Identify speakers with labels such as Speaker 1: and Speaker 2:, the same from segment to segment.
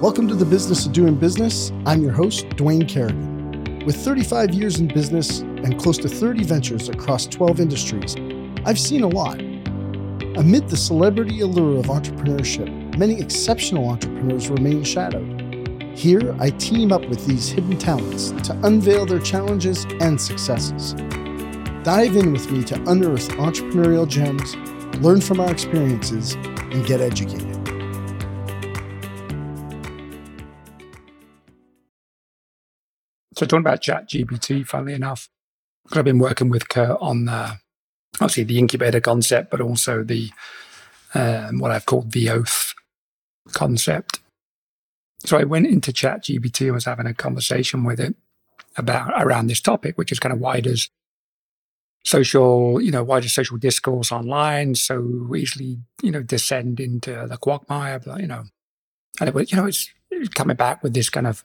Speaker 1: Welcome to the Business of Doing Business. I'm your host, Dwayne Kerrigan. With 35 years in business and close to 30 ventures across 12 industries, I've seen a lot. Amid the celebrity allure of entrepreneurship, many exceptional entrepreneurs remain shadowed. Here, I team up with these hidden talents to unveil their challenges and successes. Dive in with me to unearth entrepreneurial gems, learn from our experiences, and get educated.
Speaker 2: So talking about Chat GPT, funnily enough, I've been working with Kurt on uh, obviously the incubator concept, but also the um, what I've called the oath concept. So I went into Chat GPT and was having a conversation with it about around this topic, which is kind of why does social, you know, why does social discourse online so easily, you know, descend into the quagmire, you know, and it was, you know, it's, it's coming back with this kind of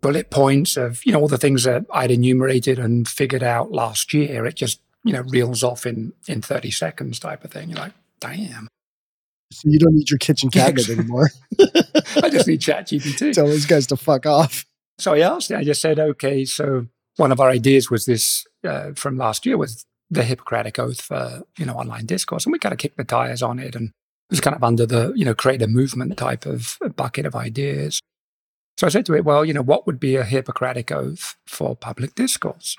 Speaker 2: bullet points of, you know, all the things that I'd enumerated and figured out last year. It just, you know, reels off in, in 30 seconds type of thing. You're like, damn.
Speaker 1: So you don't need your kitchen cabinet anymore.
Speaker 2: I just need Chat GPT.
Speaker 1: Tell those guys to fuck off.
Speaker 2: So I asked, I just said, okay, so one of our ideas was this uh, from last year was the Hippocratic Oath for, you know, online discourse. And we kind of kicked the tires on it and it was kind of under the, you know, create a movement type of bucket of ideas. So I said to it, well, you know, what would be a Hippocratic Oath for public discourse?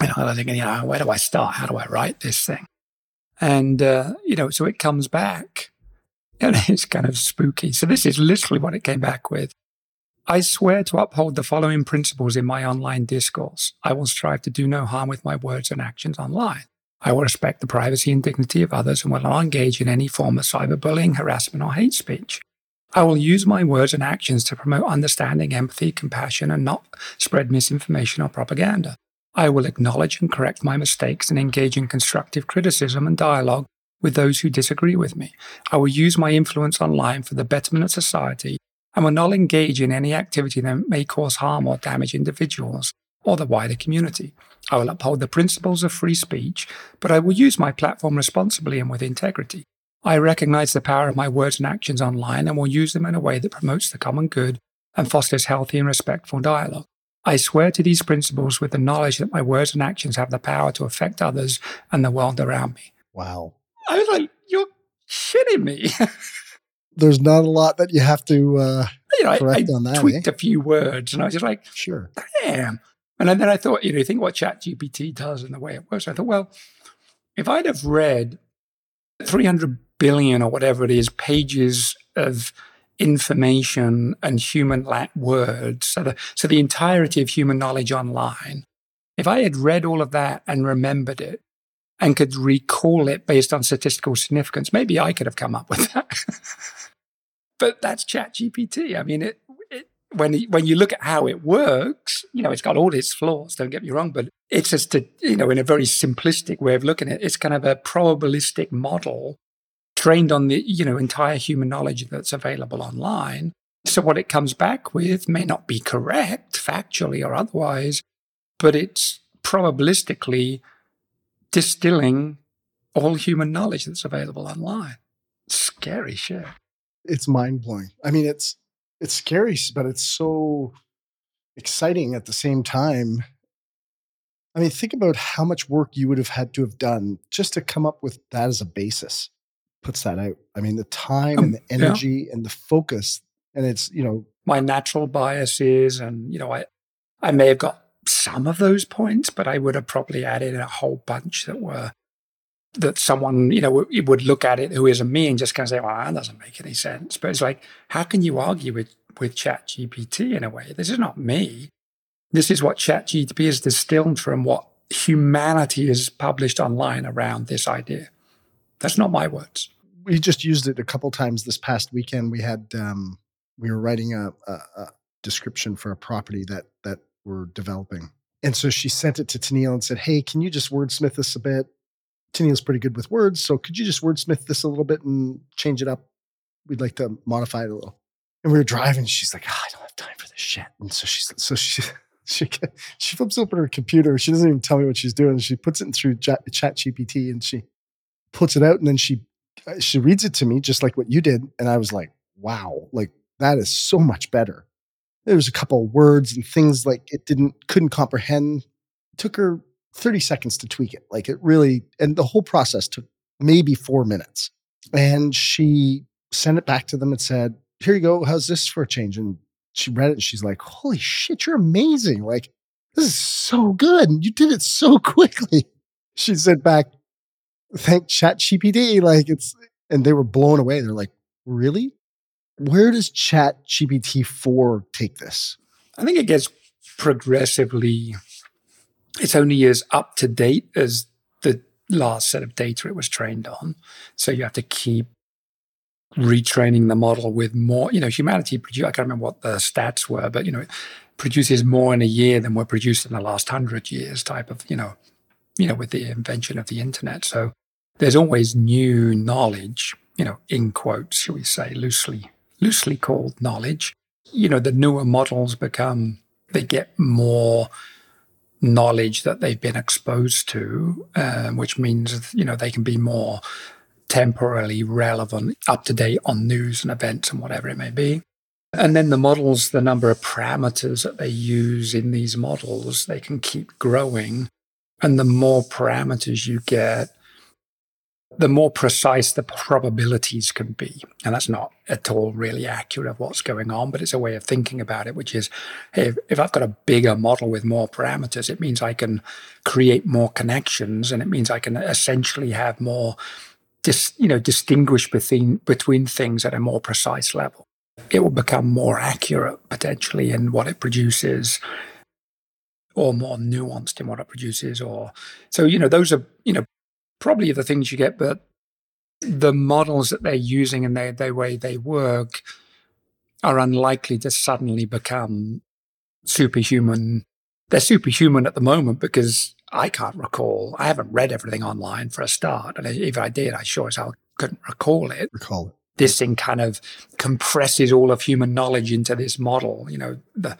Speaker 2: And I was thinking, you know, where do I start? How do I write this thing? And, uh, you know, so it comes back and it's kind of spooky. So this is literally what it came back with. I swear to uphold the following principles in my online discourse. I will strive to do no harm with my words and actions online. I will respect the privacy and dignity of others and will not engage in any form of cyberbullying, harassment, or hate speech. I will use my words and actions to promote understanding, empathy, compassion, and not spread misinformation or propaganda. I will acknowledge and correct my mistakes and engage in constructive criticism and dialogue with those who disagree with me. I will use my influence online for the betterment of society and will not engage in any activity that may cause harm or damage individuals or the wider community. I will uphold the principles of free speech, but I will use my platform responsibly and with integrity. I recognize the power of my words and actions online and will use them in a way that promotes the common good and fosters healthy and respectful dialogue. I swear to these principles with the knowledge that my words and actions have the power to affect others and the world around me.
Speaker 1: Wow.
Speaker 2: I was like, you're kidding me.
Speaker 1: There's not a lot that you have to uh,
Speaker 2: you know, I,
Speaker 1: correct
Speaker 2: I
Speaker 1: on that.
Speaker 2: tweaked
Speaker 1: eh?
Speaker 2: a few words and I was just like,
Speaker 1: Sure.
Speaker 2: damn. And then I thought, you know, you think what ChatGPT does and the way it works. I thought, well, if I'd have read 300 billion or whatever it is pages of information and human words, so the, so the entirety of human knowledge online, if I had read all of that and remembered it and could recall it based on statistical significance, maybe I could have come up with that. but that's Chat GPT. I mean, it, it, when when you look at how it works, you know, it's got all its flaws. Don't get me wrong, but it's just a, you know, in a very simplistic way of looking at it, it's kind of a probabilistic model trained on the you know entire human knowledge that's available online. So what it comes back with may not be correct factually or otherwise, but it's probabilistically distilling all human knowledge that's available online. Scary shit.
Speaker 1: It's mind blowing. I mean, it's it's scary, but it's so exciting at the same time. I mean, think about how much work you would have had to have done just to come up with that as a basis. Puts that out. I mean, the time
Speaker 2: Um,
Speaker 1: and the
Speaker 2: yeah.
Speaker 1: energy and the focus, and it's you know
Speaker 2: my natural biases and you know i i may have got some of those points but i would have probably added a whole bunch that were that someone you know would- would look at it who isn't me and just kind of say well that doesn't make any sense. But it's like how can you argue with with chat gpt in a way? This is not me. This is what chat gpt is distilled from what humanity has published online around this idea. That's not my words
Speaker 1: we just used it a couple times this past weekend. We had um, we were writing a, a, a description for a property that that we're developing, and so she sent it to Tennille and said, "Hey, can you just wordsmith this a bit?" Tennille's pretty good with words, so could you just wordsmith this a little bit and change it up? We'd like to modify it a little. And we were driving. She's like, "Ah, "I don't have time for this shit," and so she's so she. She, she flips open her computer. She doesn't even tell me what she's doing. She puts it through Chat, GPT and she puts it out and then she Uh, she reads it to me just like what you did and i was like wow like that is so much better. There was a couple words and things like it didn't couldn't comprehend. It took her 30 seconds to tweak it. Like it really, and the whole process took maybe four minutes. And she sent it back to them and said, Here you go. How's this for a change? And she read it and she's like, Holy shit, you're amazing. Like, this is so good. You did it so quickly. She said back, Thank Chat GPT. Like it's, and they were blown away. They're like, Really? Where does Chat GPT 4 take this?
Speaker 2: I think it gets progressively it's only as up to date as the last set of data it was trained on. So you have to keep retraining the model with more. You know, humanity produce. I can't remember what the stats were, but you know, it produces more in a year than were produced in the last hundred years. Type of you know, you know, with the invention of the internet. So there's always new knowledge. You know, in quotes, shall we say, loosely loosely called knowledge. You know, the newer models become they get more knowledge that they've been exposed to, um, which means you know they can be more temporarily relevant, up to date on news and events and whatever it may be. And then the models, the number of parameters that they use in these models, they can keep growing. And the more parameters you get, the more precise the probabilities can be. And that's not at all really accurate of what's going on, but it's a way of thinking about it, which is hey, if, if, I've got a bigger model with more parameters, it means I can create more connections and it means I can essentially have more dis, you know, distinguish between between things at a more precise level. It will become more accurate potentially in what it produces or more nuanced in what it produces or so you know those are you know probably the things you get, but the models that they're using and the, the way they work are unlikely to suddenly become superhuman. They're superhuman at the moment because I can't recall. I haven't read everything online for a start. And if I did, I sure as hell couldn't recall it.
Speaker 1: Recall it.
Speaker 2: This thing kind of compresses all of human knowledge into this model. You know, the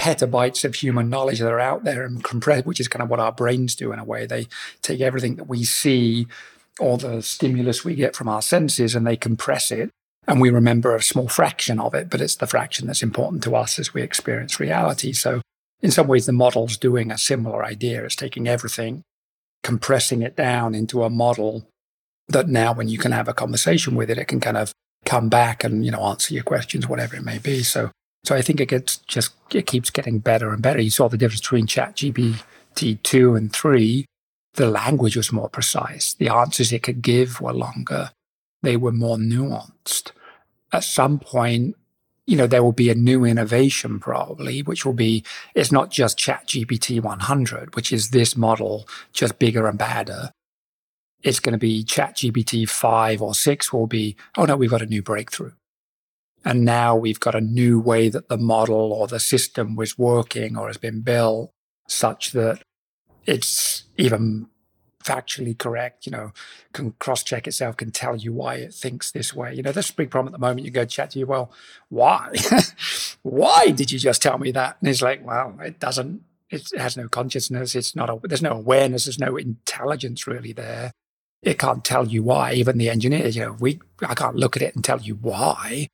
Speaker 2: petabytes of human knowledge that are out there and compress, which is kind of what our brains do in a way. They take everything that we see, all the stimulus we get from our senses, and they compress it. And we remember a small fraction of it, but it's the fraction that's important to us as we experience reality. So, in some ways, the model's doing a similar idea. It's taking everything, compressing it down into a model that now, when you can have a conversation with it, it can kind of come back and you know answer your questions, whatever it may be. So so I think it gets just it keeps getting better and better. You saw the difference between Chat GPT two and three. The language was more precise. The answers it could give were longer. They were more nuanced. At some point, you know, there will be a new innovation probably, which will be it's not just Chat GPT 100, which is this model just bigger and badder. It's going to be Chat GPT 5 or 6 will be, oh no, we've got a new breakthrough and now we've got a new way that the model or the system was working or has been built such that it's even factually correct, you know, can cross check itself, can tell you why it thinks this way. You know, that's a big problem at the moment. You go chat to you, well, why? why did you just tell me that? And it's like, well, it doesn't, it has no consciousness. It's not, a, there's no awareness. There's no intelligence really there. It can't tell you why. Even the engineers, you know, we, I can't look at it and tell you why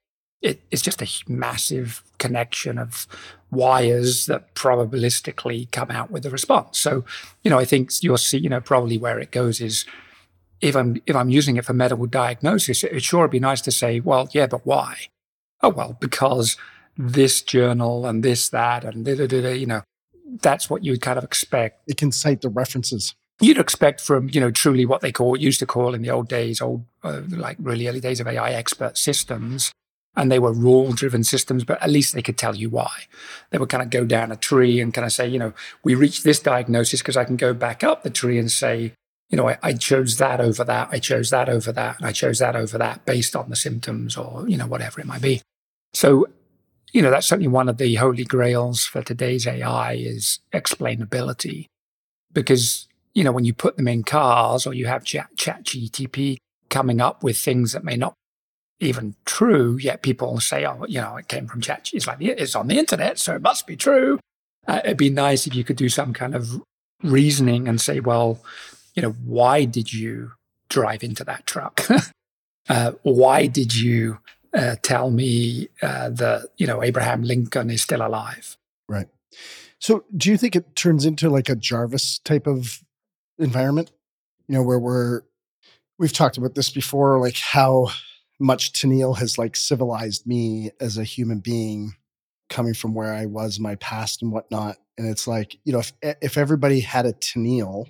Speaker 2: it, it's just a massive connection of wires that probabilistically come out with a response. So, you know, I think you'll see, you know, probably where it goes is if I'm if I'm using it for medical diagnosis, it sure would be nice to say, well, yeah, but why? Oh well, because this journal and this that and da, da, da, you know, that's what you'd kind of expect.
Speaker 1: It can cite the references
Speaker 2: you'd expect from you know truly what they call used to call in the old days old uh, like really early days of ai expert systems and they were rule driven systems, but at least they could tell you why. They would kind of go down a tree and kind of say, you know, we reached this diagnosis because I can go back up the tree and say, you know, I, I, chose that over that, I chose that over that, and I chose that over that based on the symptoms or, you know, whatever it might be. So, you know, that's certainly one of the holy grails for today's AI is explainability. Because, you know, when you put them in cars or you have chat, chat GTP coming up with things that may not even true, yet people say, oh, you know, it came from chat. It's like, it's on the internet, so it must be true. Uh, it'd be nice if you could do some kind of reasoning and say, well, you know, why did you drive into that truck? uh, why did you uh, tell me uh, that you know Abraham Lincoln is still alive.
Speaker 1: Right. So, do you think it turns into like a Jarvis type of environment? You know, where we're we've talked about this before, like how much Tennille has like civilized me as a human being, coming from where I was, my past and whatnot. And it's like, you know, if if everybody had a Tennille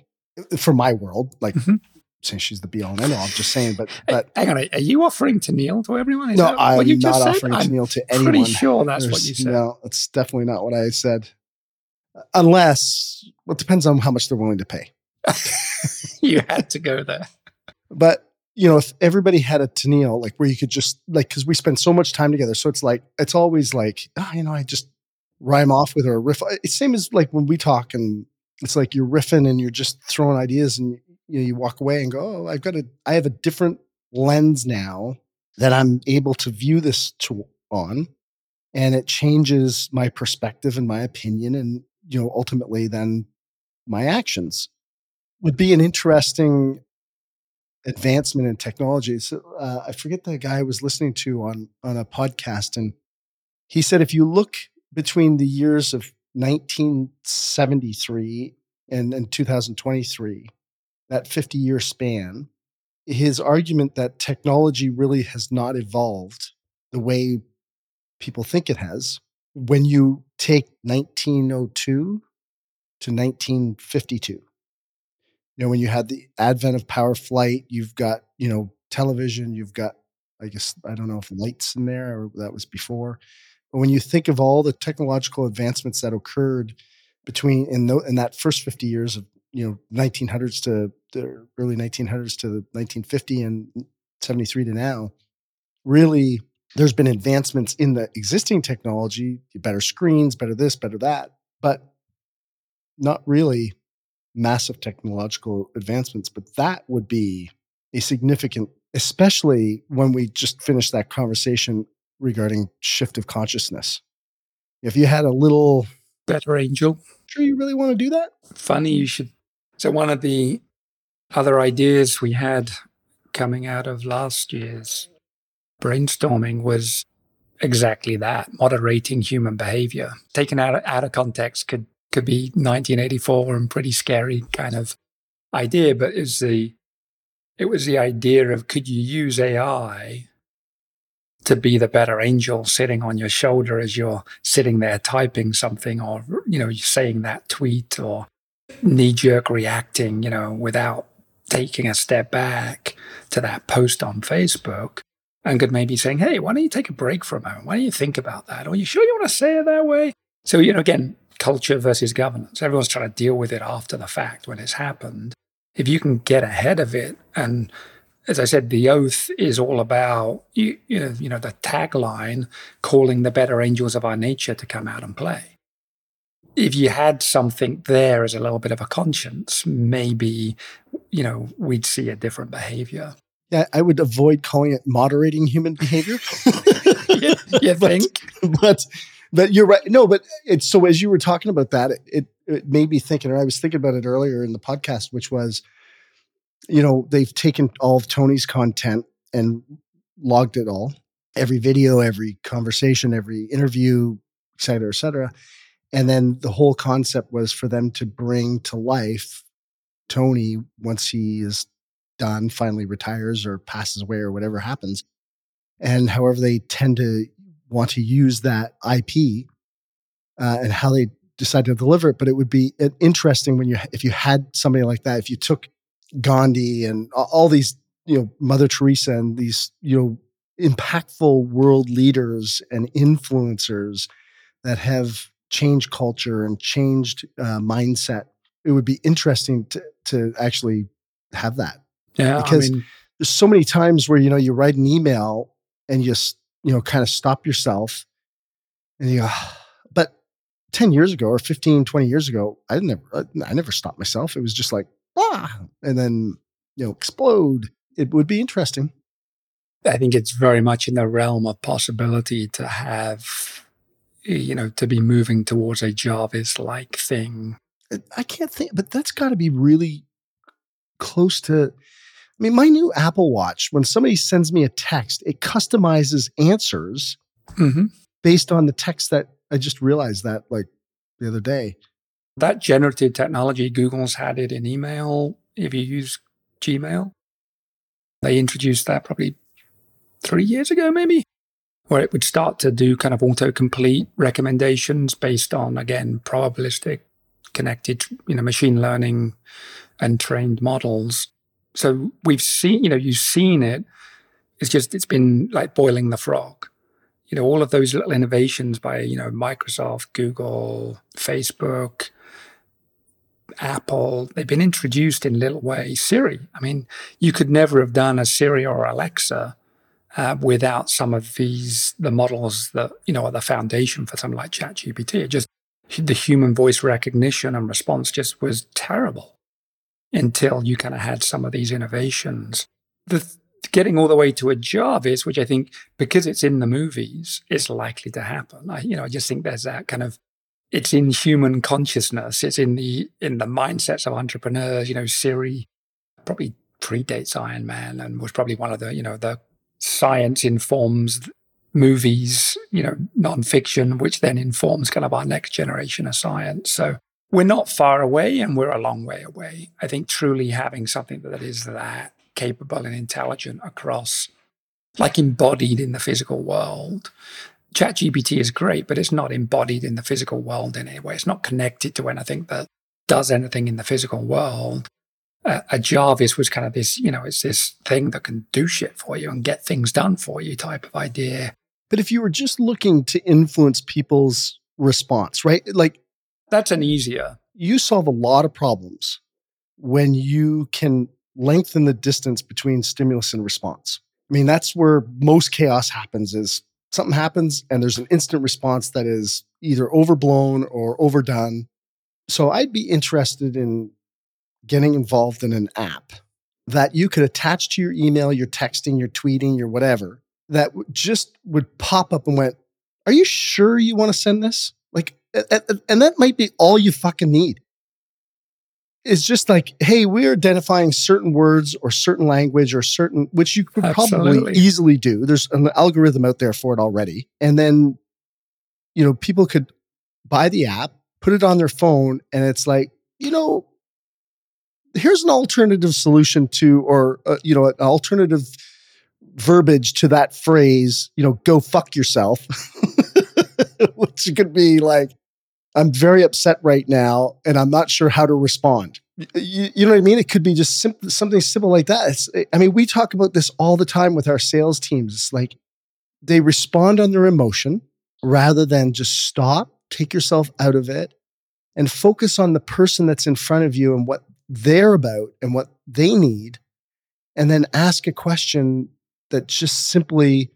Speaker 1: for my world, like mm-hmm saying she's the be all and end all. I'm just saying, but but
Speaker 2: hang on, are you offering kneel to everyone?
Speaker 1: Is no, I'm not offering
Speaker 2: said?
Speaker 1: to kneel to anyone.
Speaker 2: Pretty sure that's There's, what you said.
Speaker 1: No, that's definitely not what I said. Unless, well, it depends on how much they're willing to pay.
Speaker 2: you had to go there.
Speaker 1: But you know, if everybody had a Tennille, like where you could just like, because we spend so much time together, so it's like it's always like, oh, you know, I just rhyme off with her riff. It's same as like when we talk and it's like you're riffing and you're just throwing ideas and you know you walk away and go oh i've got a i have a different lens now that i'm able to view this to, on and it changes my perspective and my opinion and you know ultimately then my actions would be an interesting advancement in technology so, uh, i forget the guy i was listening to on on a podcast and he said if you look between the years of 1973 and, and 2023 that 50 year span, his argument that technology really has not evolved the way people think it has. When you take 1902 to 1952, you know, when you had the advent of power flight, you've got, you know, television, you've got, I guess, I don't know if lights in there or that was before. But when you think of all the technological advancements that occurred between in, the, in that first 50 years of you know 1900s to the early 1900s to the 1950 and 73 to now really there's been advancements in the existing technology better screens better this better that but not really massive technological advancements but that would be a significant especially when we just finished that conversation regarding shift of consciousness. If you had a little
Speaker 2: better angel.
Speaker 1: Sure you really want to do that?
Speaker 2: Funny you should so, one of the other ideas we had coming out of last year's brainstorming was exactly that moderating human behavior. Taken out of, out of context could, could be 1984 and pretty scary kind of idea, but it's the it was the idea of could you use AI to be the better angel sitting on your shoulder as you're sitting there typing something or you know saying that tweet or knee jerk reacting, you know, without taking a step back to that post on Facebook and could maybe saying, Hey, why don't you take a break for a moment? Why don't you think about that? Are you sure you want to say it that way? So, you know, again, culture versus governance. Everyone's trying to deal with it after the fact when it's happened. If you can get ahead of it and as I said, the oath is all about you, you know, you know, the tagline calling the better angels of our nature to come out and play if you had something there as a little bit of a conscience, maybe, you know, we'd see a different behavior.
Speaker 1: Yeah, I would avoid calling it moderating human behavior.
Speaker 2: you, you think?
Speaker 1: But, but, you're right. No, but it's so as you were talking about that, it, it, it made me thinking, or I was thinking about it earlier in the podcast, which was, you know, they've taken all of Tony's content and logged it all, every video, every conversation, every interview, et cetera, et cetera and then the whole concept was for them to bring to life Tony once he is done, finally retires or passes away or whatever happens. And however they tend to want to use that IP uh, and how they decide to deliver it. But it would be interesting when you, if you had somebody like that, if you took Gandhi and all these, you know, Mother Teresa and these, you know, impactful world leaders and influencers that have changed culture and changed uh, mindset. It would be interesting to to actually have that.
Speaker 2: Yeah,
Speaker 1: because I mean, there's so many times where you know you write an email and you just you know kind of stop yourself and you go, but 10 years ago or 15 20 years ago i never uh, i never stopped myself. It was just like ah and then you know explode. It would be interesting.
Speaker 2: I think it's very much in the realm of possibility to have you know, to be moving towards a Jarvis like thing.
Speaker 1: I can't think, but that's got to be really close to I mean, my new Apple Watch, when somebody sends me a text, it customizes answers
Speaker 2: hmm
Speaker 1: based on the text that I just realized that like the other day.
Speaker 2: That generative technology, Google's had it in email. If you use Gmail, they introduced that probably three years ago, maybe, where it would start to do kind of autocomplete recommendations based on, again, probabilistic connected, you know, machine learning and trained models. So we've seen, you know, you've seen it. It's just, it's been like boiling the frog. You know, all of those little innovations by, you know, Microsoft, Google, Facebook, Apple, they've been introduced in little ways. Siri, I mean, you could never have done a Siri or Alexa uh, without some of these, the models that, you know, are the foundation for something like ChatGPT. It just, the human voice recognition and response just was terrible until you kind of had some of these innovations. The getting all the way to a Jarvis, which I think because it's in the movies, is likely to happen. I, you know, I just think there's that kind of it's in human consciousness. It's in the in the mindsets of entrepreneurs. You know, Siri probably predates Iron Man and was probably one of the you know the science informs movies, you know, nonfiction, which then informs kind of our next generation of science. So we're not far away and we're a long way away. I think truly having something that is that capable and intelligent across, like embodied in the physical world. ChatGPT is great, but it's not embodied in the physical world in any way. It's not connected to anything that does anything in the physical world. Uh, a Jarvis was kind of this, you know, it's this thing that can do shit for you and get things done for you type of idea.
Speaker 1: But if you were just looking to influence people's response, right? Like
Speaker 2: That's an easier.
Speaker 1: you solve a lot of problems when you can lengthen the distance between stimulus and response. I mean, that's where most chaos happens is something happens and there's an instant response that is either overblown or overdone. So I'd be interested in getting involved in an app that you could attach to your email, your texting, your tweeting, your whatever, that just would pop up and went, Are you sure you want to send this? Like, and that might be all you fucking need. It's just like, hey, we're identifying certain words or certain language or certain, which you could probably easily do. There's an algorithm out there for it already. And then, you know, people could buy the app, put it on their phone, and it's like, you know, here's an alternative solution to, or, uh, you know, an alternative verbiage to that phrase, you know, go fuck yourself, which could be like, I'm very upset right now and I'm not sure how to respond. You, you know what I mean? It could be just something simple like that. It's, I mean, we talk about this all the time with our sales teams. It's like they respond on their emotion rather than just stop, take yourself out of it, and focus on the person that's in front of you and what they're about and what they need. And then ask a question that just simply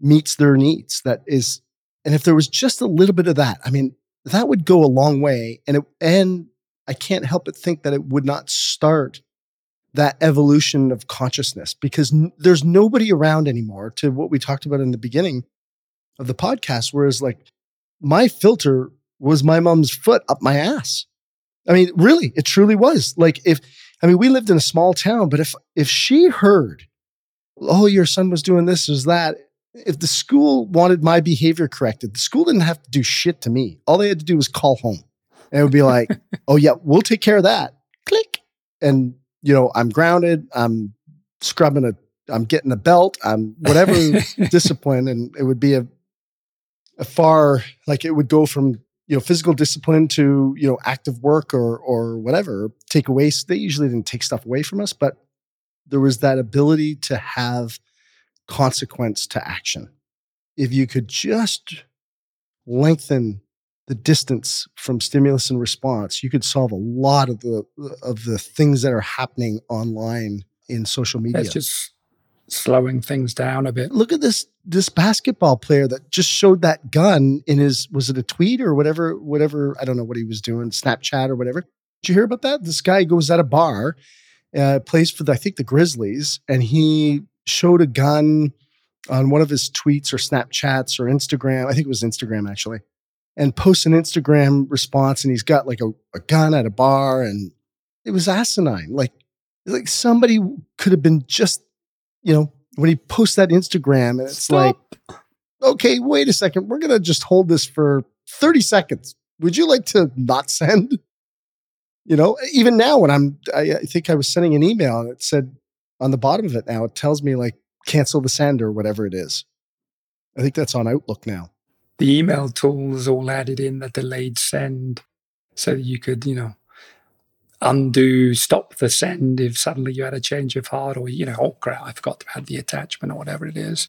Speaker 1: meets their needs. That is, and if there was just a little bit of that, I mean, that would go a long way. And it, and I can't help but think that it would not start that evolution of consciousness because n- there's nobody around anymore to what we talked about in the beginning of the podcast. Whereas, like, my filter was my mom's foot up my ass. I mean, really, it truly was. Like, if I mean, we lived in a small town, but if if she heard, oh, your son was doing this, is that, if the school wanted my behavior corrected, the school didn't have to do shit to me. All they had to do was call home. And it would be like, oh, yeah, we'll take care of that. Click. And, you know, I'm grounded. I'm scrubbing a, I'm getting a belt. I'm whatever discipline. And it would be a, a far, like it would go from, you know, physical discipline to, you know, active work or, or whatever. Take away, they usually didn't take stuff away from us, but there was that ability to have consequence to action. If you could just lengthen the distance from stimulus and response, you could solve a lot of the of the things that are happening online in social media.
Speaker 2: It's just slowing things down a bit.
Speaker 1: Look at this this basketball player that just showed that gun in his was it a tweet or whatever whatever I don't know what he was doing Snapchat or whatever. Did you hear about that? This guy goes at a bar, uh, plays for the, I think the Grizzlies, and he showed a gun on one of his tweets or Snapchats or Instagram. I think it was Instagram actually, and posts an Instagram response, and he's got like a, a gun at a bar, and it was asinine. Like Like somebody could have been just, you know, when he posts that Instagram and it's Stop. like, okay, wait a second, we're gonna just hold this for 30 seconds. Would you like to not send? You know, even now when I'm, I, I think I was sending an email and it said on the bottom of it now, it tells me like cancel the send or whatever it is. I think that's on Outlook now.
Speaker 2: The email tools all added in the delayed send so you could, you know, undo, stop the send if suddenly you had a change of heart or, you know, oh crap, I forgot to add the attachment or whatever it is.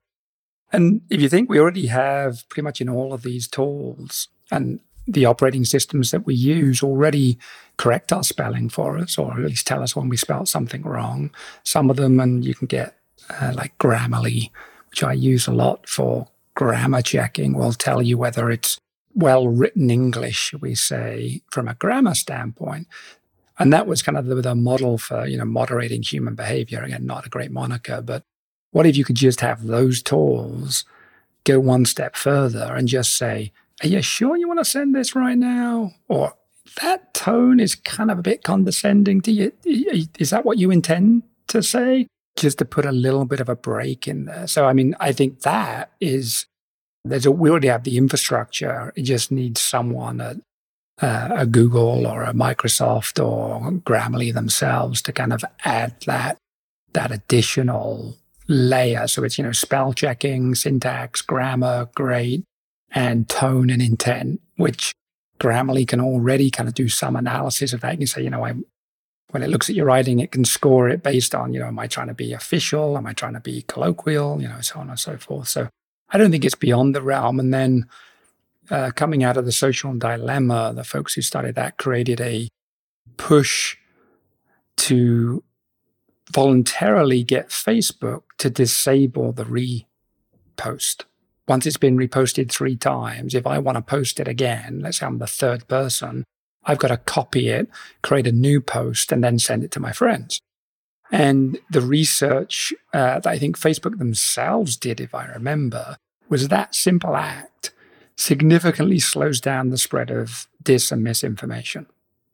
Speaker 2: And if you think we already have pretty much in all of these tools and the operating systems that we use already correct our spelling for us, or at least tell us when we spelled something wrong. Some of them, and you can get uh, like Grammarly, which I use a lot for grammar checking, will tell you whether it's well written English, we say, from a grammar standpoint. And that was kind of the, the model for, you know, moderating human behavior. Again, not a great moniker, but what if you could just have those tools go one step further and just say, are you sure you want to send this right now? Or that tone is kind of a bit condescending to you. Is that what you intend to say? Just to put a little bit of a break in there. So, I mean, I think that is, there's a, we already have the infrastructure. It just needs someone at uh, a Google or a Microsoft or Grammarly themselves to kind of add that, that additional layer. So it's, you know, spell checking, syntax, grammar, great and tone and intent, which Grammarly can already kind of do some analysis of that. You can say, you know, I, when it looks at your writing, it can score it based on, you know, am I trying to be official? Am I trying to be colloquial? You know, so on and so forth. So I don't think it's beyond the realm. And then uh, coming out of the social dilemma, the folks who started that created a push to voluntarily get Facebook to disable the repost once it's been reposted three times, if I want to post it again, let's say I'm the third person, I've got to copy it, create a new post, and then send it to my friends. And the research uh, that I think Facebook themselves did, if I remember, was that simple act significantly slows down the spread of dis and misinformation,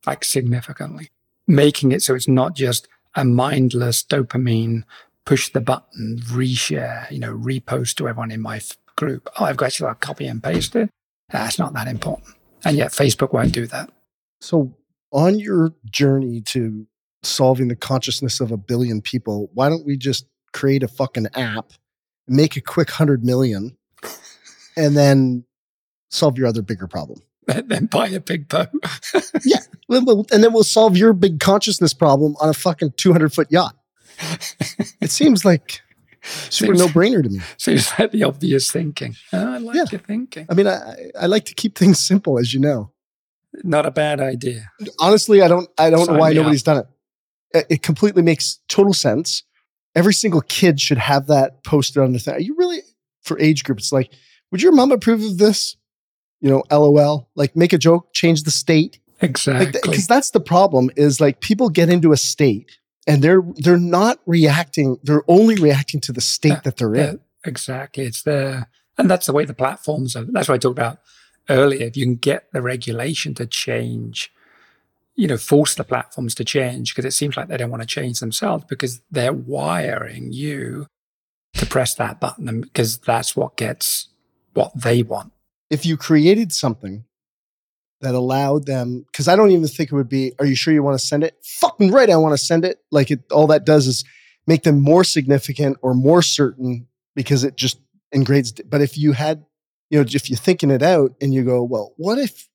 Speaker 2: like significantly, making it so it's not just a mindless dopamine push the button, reshare, you know, repost to everyone in my group. Oh, I've got you to copy and paste it. That's not that important. And yet Facebook won't do that.
Speaker 1: So on your journey to solving the consciousness of a billion people, why don't we just create a fucking app, make a quick hundred million, and then solve your other bigger problem?
Speaker 2: And then buy a big boat.
Speaker 1: yeah. And then we'll solve your big consciousness problem on a fucking 200 foot yacht. it seems like super no brainer to me.
Speaker 2: Seems like the obvious thinking. Oh, I like yeah. your thinking.
Speaker 1: I mean, I, I like to keep things simple, as you know.
Speaker 2: Not a bad idea.
Speaker 1: Honestly, I don't I don't Sign know why nobody's up. done it. It completely makes total sense. Every single kid should have that posted on the thing. Are you really for age group? It's like, would your mom approve of this? You know, LOL. Like, make a joke, change the state.
Speaker 2: Exactly.
Speaker 1: Because like, that's the problem. Is like people get into a state and they're they're not reacting they're only reacting to the state that they're in.
Speaker 2: exactly. It's there and that's the way the platforms are that's what i talked about earlier. If you can get the regulation to change you know force the platforms to change because it seems like they don't want to change themselves because they're wiring you to press that button because that's what gets what they want.
Speaker 1: If you created something that allowed them because I don't even think it would be, are you sure you want to send it? Fucking right, I want to send it. Like it all that does is make them more significant or more certain because it just engrades. But if you had, you know, if you're thinking it out and you go, well, what if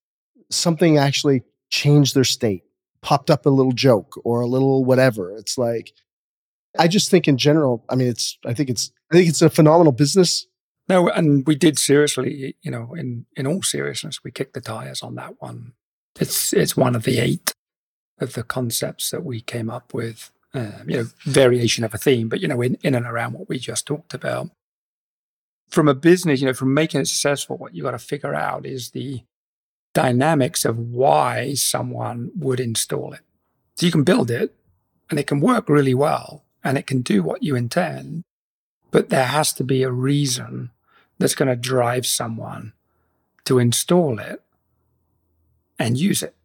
Speaker 1: something actually changed their state, popped up a little joke or a little whatever? It's like, I just think in general, I mean, it's, I think it's, I think it's a phenomenal business
Speaker 2: no, and we did seriously, you know, in in all seriousness, we kicked the tires on that one. It's it's one of the eight of the concepts that we came up with. Uh, you know, variation of a theme, but you know, in in and around what we just talked about. From a business, you know, from making it successful, what you got to figure out is the dynamics of why someone would install it. So you can build it, and it can work really well, and it can do what you intend but there has to be a reason that's going to drive someone to install it and use it.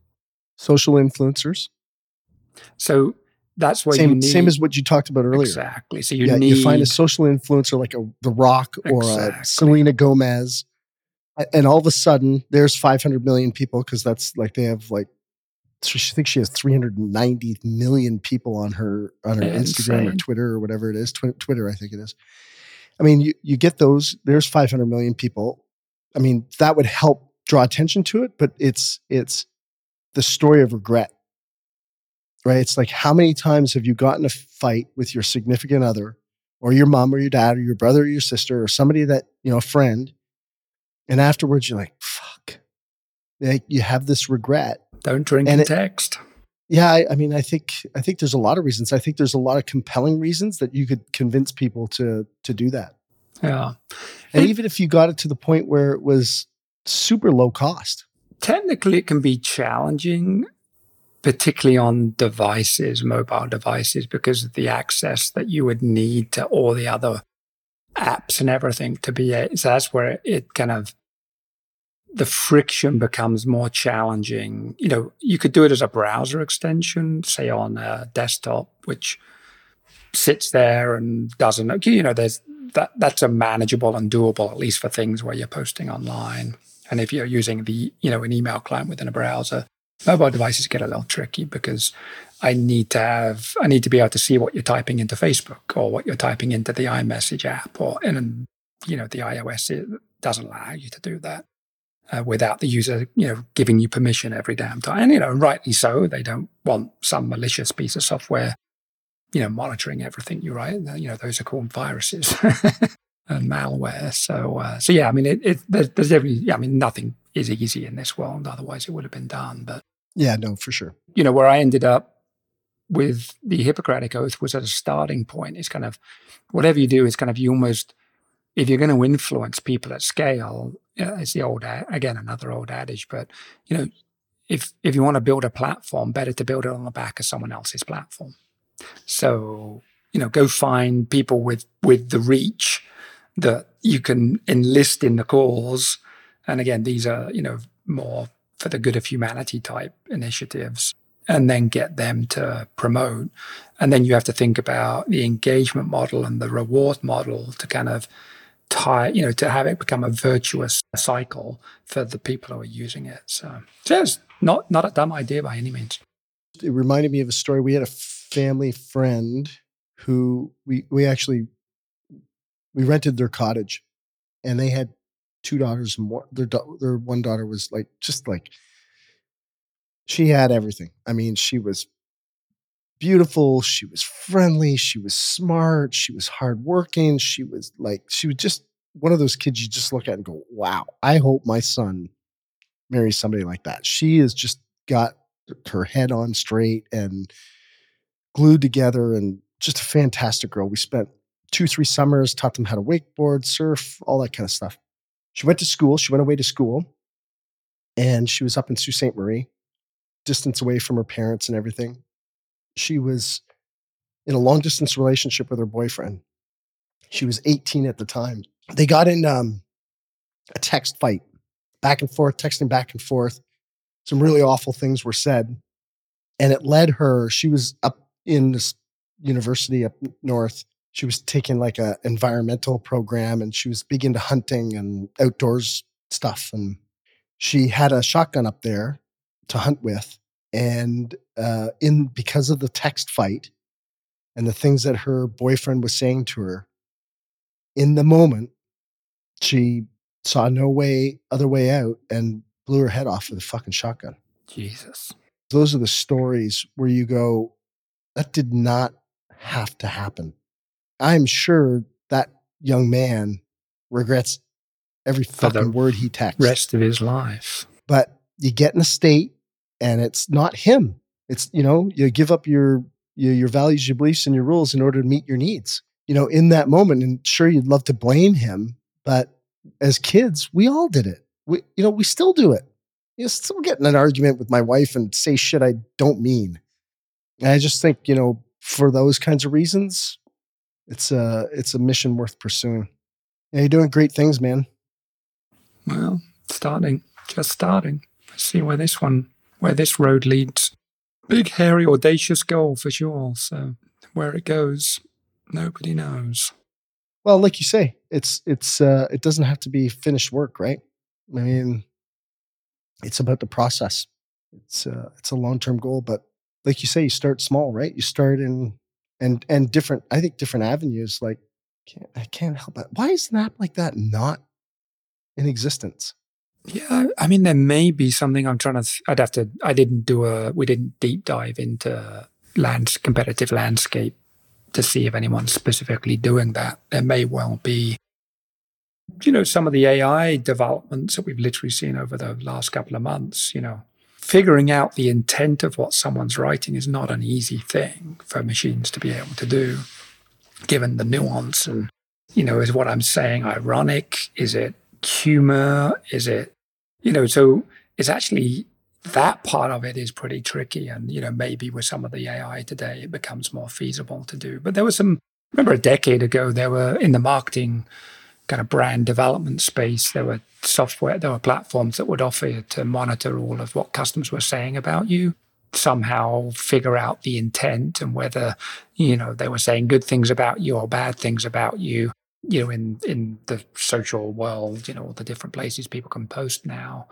Speaker 1: Social influencers.
Speaker 2: So that's where
Speaker 1: same,
Speaker 2: you need
Speaker 1: same as what you talked about earlier.
Speaker 2: exactly. So you
Speaker 1: yeah,
Speaker 2: need
Speaker 1: you find a social influencer like a The Rock or a
Speaker 2: Exactly.
Speaker 1: Selena Gomez, and all of a sudden there's 500 million people because that's like they have like she thinks she has 390 million people on her on her Instagram or Twitter or whatever it is. Twi- Twitter, I think it is. I mean, you you get those. There's 500 million people. I mean, that would help draw attention to it, but it's it's the story of regret right? It's like how many times have you gotten a fight with your significant other or your mom or your dad or your brother or your sister or somebody that, you know, a friend. And afterwards you're like, fuck. Like you have this regret.
Speaker 2: Don't drink
Speaker 1: and
Speaker 2: and
Speaker 1: it-
Speaker 2: text.
Speaker 1: Yeah, I, I mean, I think I think there's a lot of reasons. I think there's a lot of compelling reasons that you could convince people to to do that.
Speaker 2: Yeah.
Speaker 1: And
Speaker 2: It-
Speaker 1: even if you got it to the point where it was super low cost.
Speaker 2: technically it can be challenging particularly on devices mobile devices because of the access that you would need to all the other apps and everything to be a, so that's where it kind of the friction becomes more challenging. You know you could do it as a browser extension say on a desktop which sits there and doesn't you know there's that that's a manageable and doable at least for things where you're posting online. And if you're using the, you know, an email client within a browser, mobile devices get a little tricky because I need to have, I need to be able to see what you're typing into Facebook or what you're typing into the iMessage app or, and, you know, the iOS it doesn't allow you to do that uh, without the user, you know, giving you permission every damn time. And, you know, rightly so. They don't want some malicious piece of software, you know, monitoring everything you write. You know, those are called viruses. and malware. So, uh, so yeah, I mean, it, it there's, there's every, yeah, I mean, nothing is easy in this world. Otherwise, it would have been done. But
Speaker 1: Yeah, no, for sure.
Speaker 2: you know, where I ended up with the Hippocratic Oath was at a starting point. It's kind of whatever you do is kind of you almost if you're going to influence people at scale. Uh, it's the old again another old adage, but you know, if if you want to build a platform, better to build it on the back of someone else's platform. So you know, go find people with with the reach that you can enlist in the cause. And again, these are, you know, more for the good of humanity type initiatives and then get them to promote. And then you have to think about the engagement model and the reward model to kind of tie, you know, to have it become a virtuous cycle for the people who are using it. So, so it's not, not a dumb idea by any means.
Speaker 1: it reminded me of a story. We had a family friend who we we actually we rented their cottage, and they had two daughters one, their their one daughter was like just like she had everything. I mean, she was beautiful, she was friendly, she was smart, she was hardworking, she was like she was just one of those kids you just look at and go, "Wow, I hope my son marries somebody like that." She has just got her head on straight and glued together and just a fantastic girl. We spent two, three summers, taught them how to wakeboard, surf, all that kind of stuff. She went to school. She went away to school and she was up in Sault Ste. Marie, distance away from her parents and everything. She was in a long distance relationship with her boyfriend. She was 18 at the time. They got in um, a text fight, back and forth, texting back and forth. Some really awful things were said. And it led her, she was up in this university up north. She was taking like a environmental program and she was big into hunting and outdoors stuff. And she had a shotgun up there to hunt with. And uh, in because of the text fight and the things that her boyfriend was saying to her, in the moment, she saw no way other way out and blew her head off with a fucking shotgun.
Speaker 2: Jesus.
Speaker 1: Those are the stories where you go, that did not have to happen. I'm sure that young man regrets every fucking word he texts.
Speaker 2: Rest of his life.
Speaker 1: But you get in a state and it's not him. It's, you know, you give up your your, your values, your beliefs, and your rules in order to meet your needs. You know, in that moment, and sure you'd love to blame him, but as kids, we all did it. We, you know, we still do it. You know, still get in an argument with my wife and say shit I don't mean. And I just think, you know, for those kinds of reasons, it's a it's a mission worth pursuing. Yeah, you're doing great things, man.
Speaker 2: Well, starting, just starting. Let's see where this one, where this road leads. big, hairy, audacious goal for sure. So where it goes, nobody knows.
Speaker 1: Well, like you say, it's it's uh, it doesn't have to be finished work, right? I mean, it's about the process. It's uh, it's a long term goal, but like you say, you start small, right? You start in and and different. I think different avenues. Like can't, I can't help it. Why is an app like that not in existence?
Speaker 2: Yeah, I mean, there may be something I'm trying to. Th- I'd have to. I didn't do a. We didn't deep dive into land competitive landscape to see if anyone's specifically doing that. There may well be. You know, some of the AI developments that we've literally seen over the last couple of months. You know, figuring out the intent of what someone's writing is not an easy thing for machines to be able to do, given the nuance and. You know, is what I'm saying ironic? Is it humor? Is it you know, so it's actually that part of it is pretty tricky. And, you know, maybe with some of the AI today, it becomes more feasible to do. But there was some, remember a decade ago, there were in the marketing kind of brand development space, there were software, there were platforms that would offer you to monitor all of what customers were saying about you somehow figure out the intent and whether you know they were saying good things about you or bad things about you you know, in in the social world, you know, all the different places people can post now.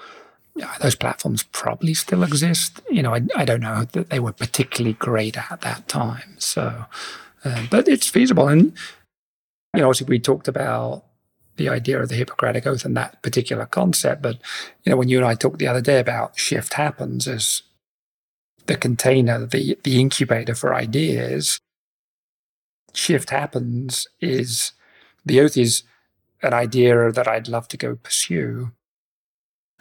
Speaker 2: Those platforms probably still exist. You know, I, I don't know that they were particularly great at that time. So, uh, but it's feasible. And, you know, obviously we talked about the idea of the Hippocratic Oath and that particular concept. But, you know, when you and I talked the other day about shift happens as the container, the, the incubator for ideas, shift happens is the oath is an idea that I'd love to go pursue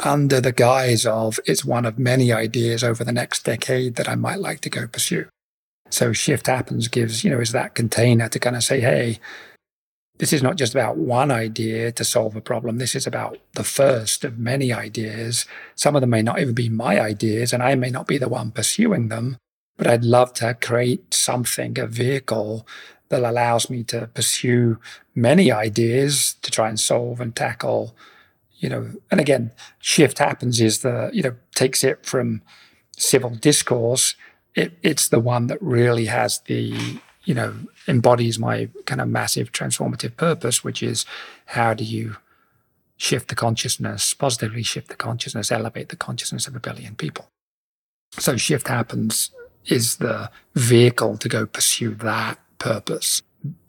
Speaker 2: under the guise of it's one of many ideas over the next decade that I might like to go pursue. So shift happens gives, you know, is that container to kind of say, hey, this is not just about one idea to solve a problem. This is about the first of many ideas. Some of them may not even be my ideas, and I may not be the one pursuing them, but I'd love to create something, a vehicle that allows me to pursue many ideas to try and solve and tackle you know and again shift happens is the you know takes it from civil discourse. It, it's the one that really has the you know embodies my kind of massive transformative purpose which is how do you shift the consciousness positively shift the consciousness elevate the consciousness of a billion people. So shift happens is the vehicle to go pursue that purpose.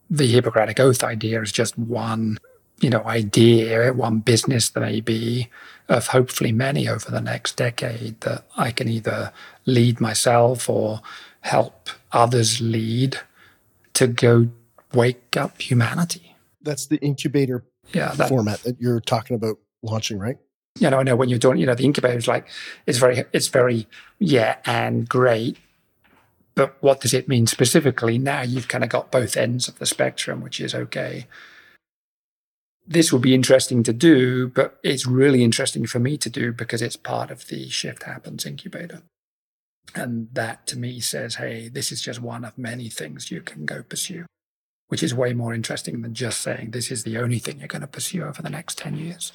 Speaker 2: The Hippocratic Oath idea is just one, you know, idea, one business there may be of hopefully many over the next decade that I can either lead myself or help others lead to go wake up humanity.
Speaker 1: That's the incubator yeah, that, format that you're talking about launching, right?
Speaker 2: You know, I know when you're doing, you know, the incubator is like, it's very, it's very, yeah, and great. But what does it mean specifically? Now you've kind of got both ends of the spectrum, which is okay. This will be interesting to do, but it's really interesting for me to do because it's part of the Shift Happens incubator. And that to me says, hey, this is just one of many things you can go pursue, which is way more interesting than just saying this is the only thing you're going to pursue over the next 10 years.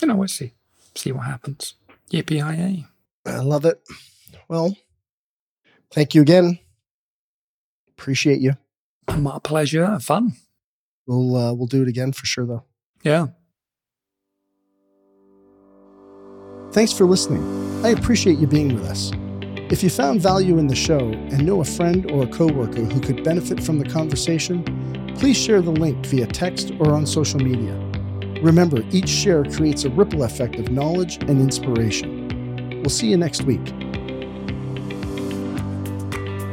Speaker 2: You know, we'll see. See what happens. Yippee
Speaker 1: I love it. Well, Thank you again. Appreciate you.
Speaker 2: My pleasure. Fun.
Speaker 1: We'll uh, we'll do it again for sure, though.
Speaker 2: Yeah.
Speaker 1: Thanks for listening. I appreciate you being with us. If you found value in the show and know a friend or a coworker who could benefit from the conversation, please share the link via text or on social media. Remember, each share creates a ripple effect of knowledge and inspiration. We'll see you next week.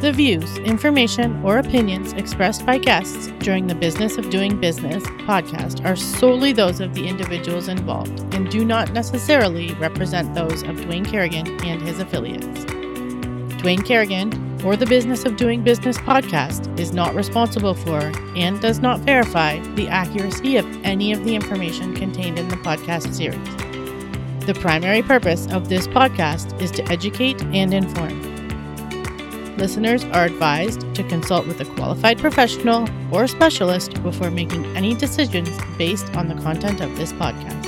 Speaker 3: The views, information, or opinions expressed by guests during the Business of Doing Business podcast are solely those of the individuals involved and do not necessarily represent those of Dwayne Kerrigan and his affiliates. Dwayne Kerrigan or the Business of Doing Business podcast is not responsible for and does not verify the accuracy of any of the information contained in the podcast series. The primary purpose of this podcast is to educate and inform. Listeners are advised to consult with a qualified professional or specialist before making any decisions based on the content of this podcast.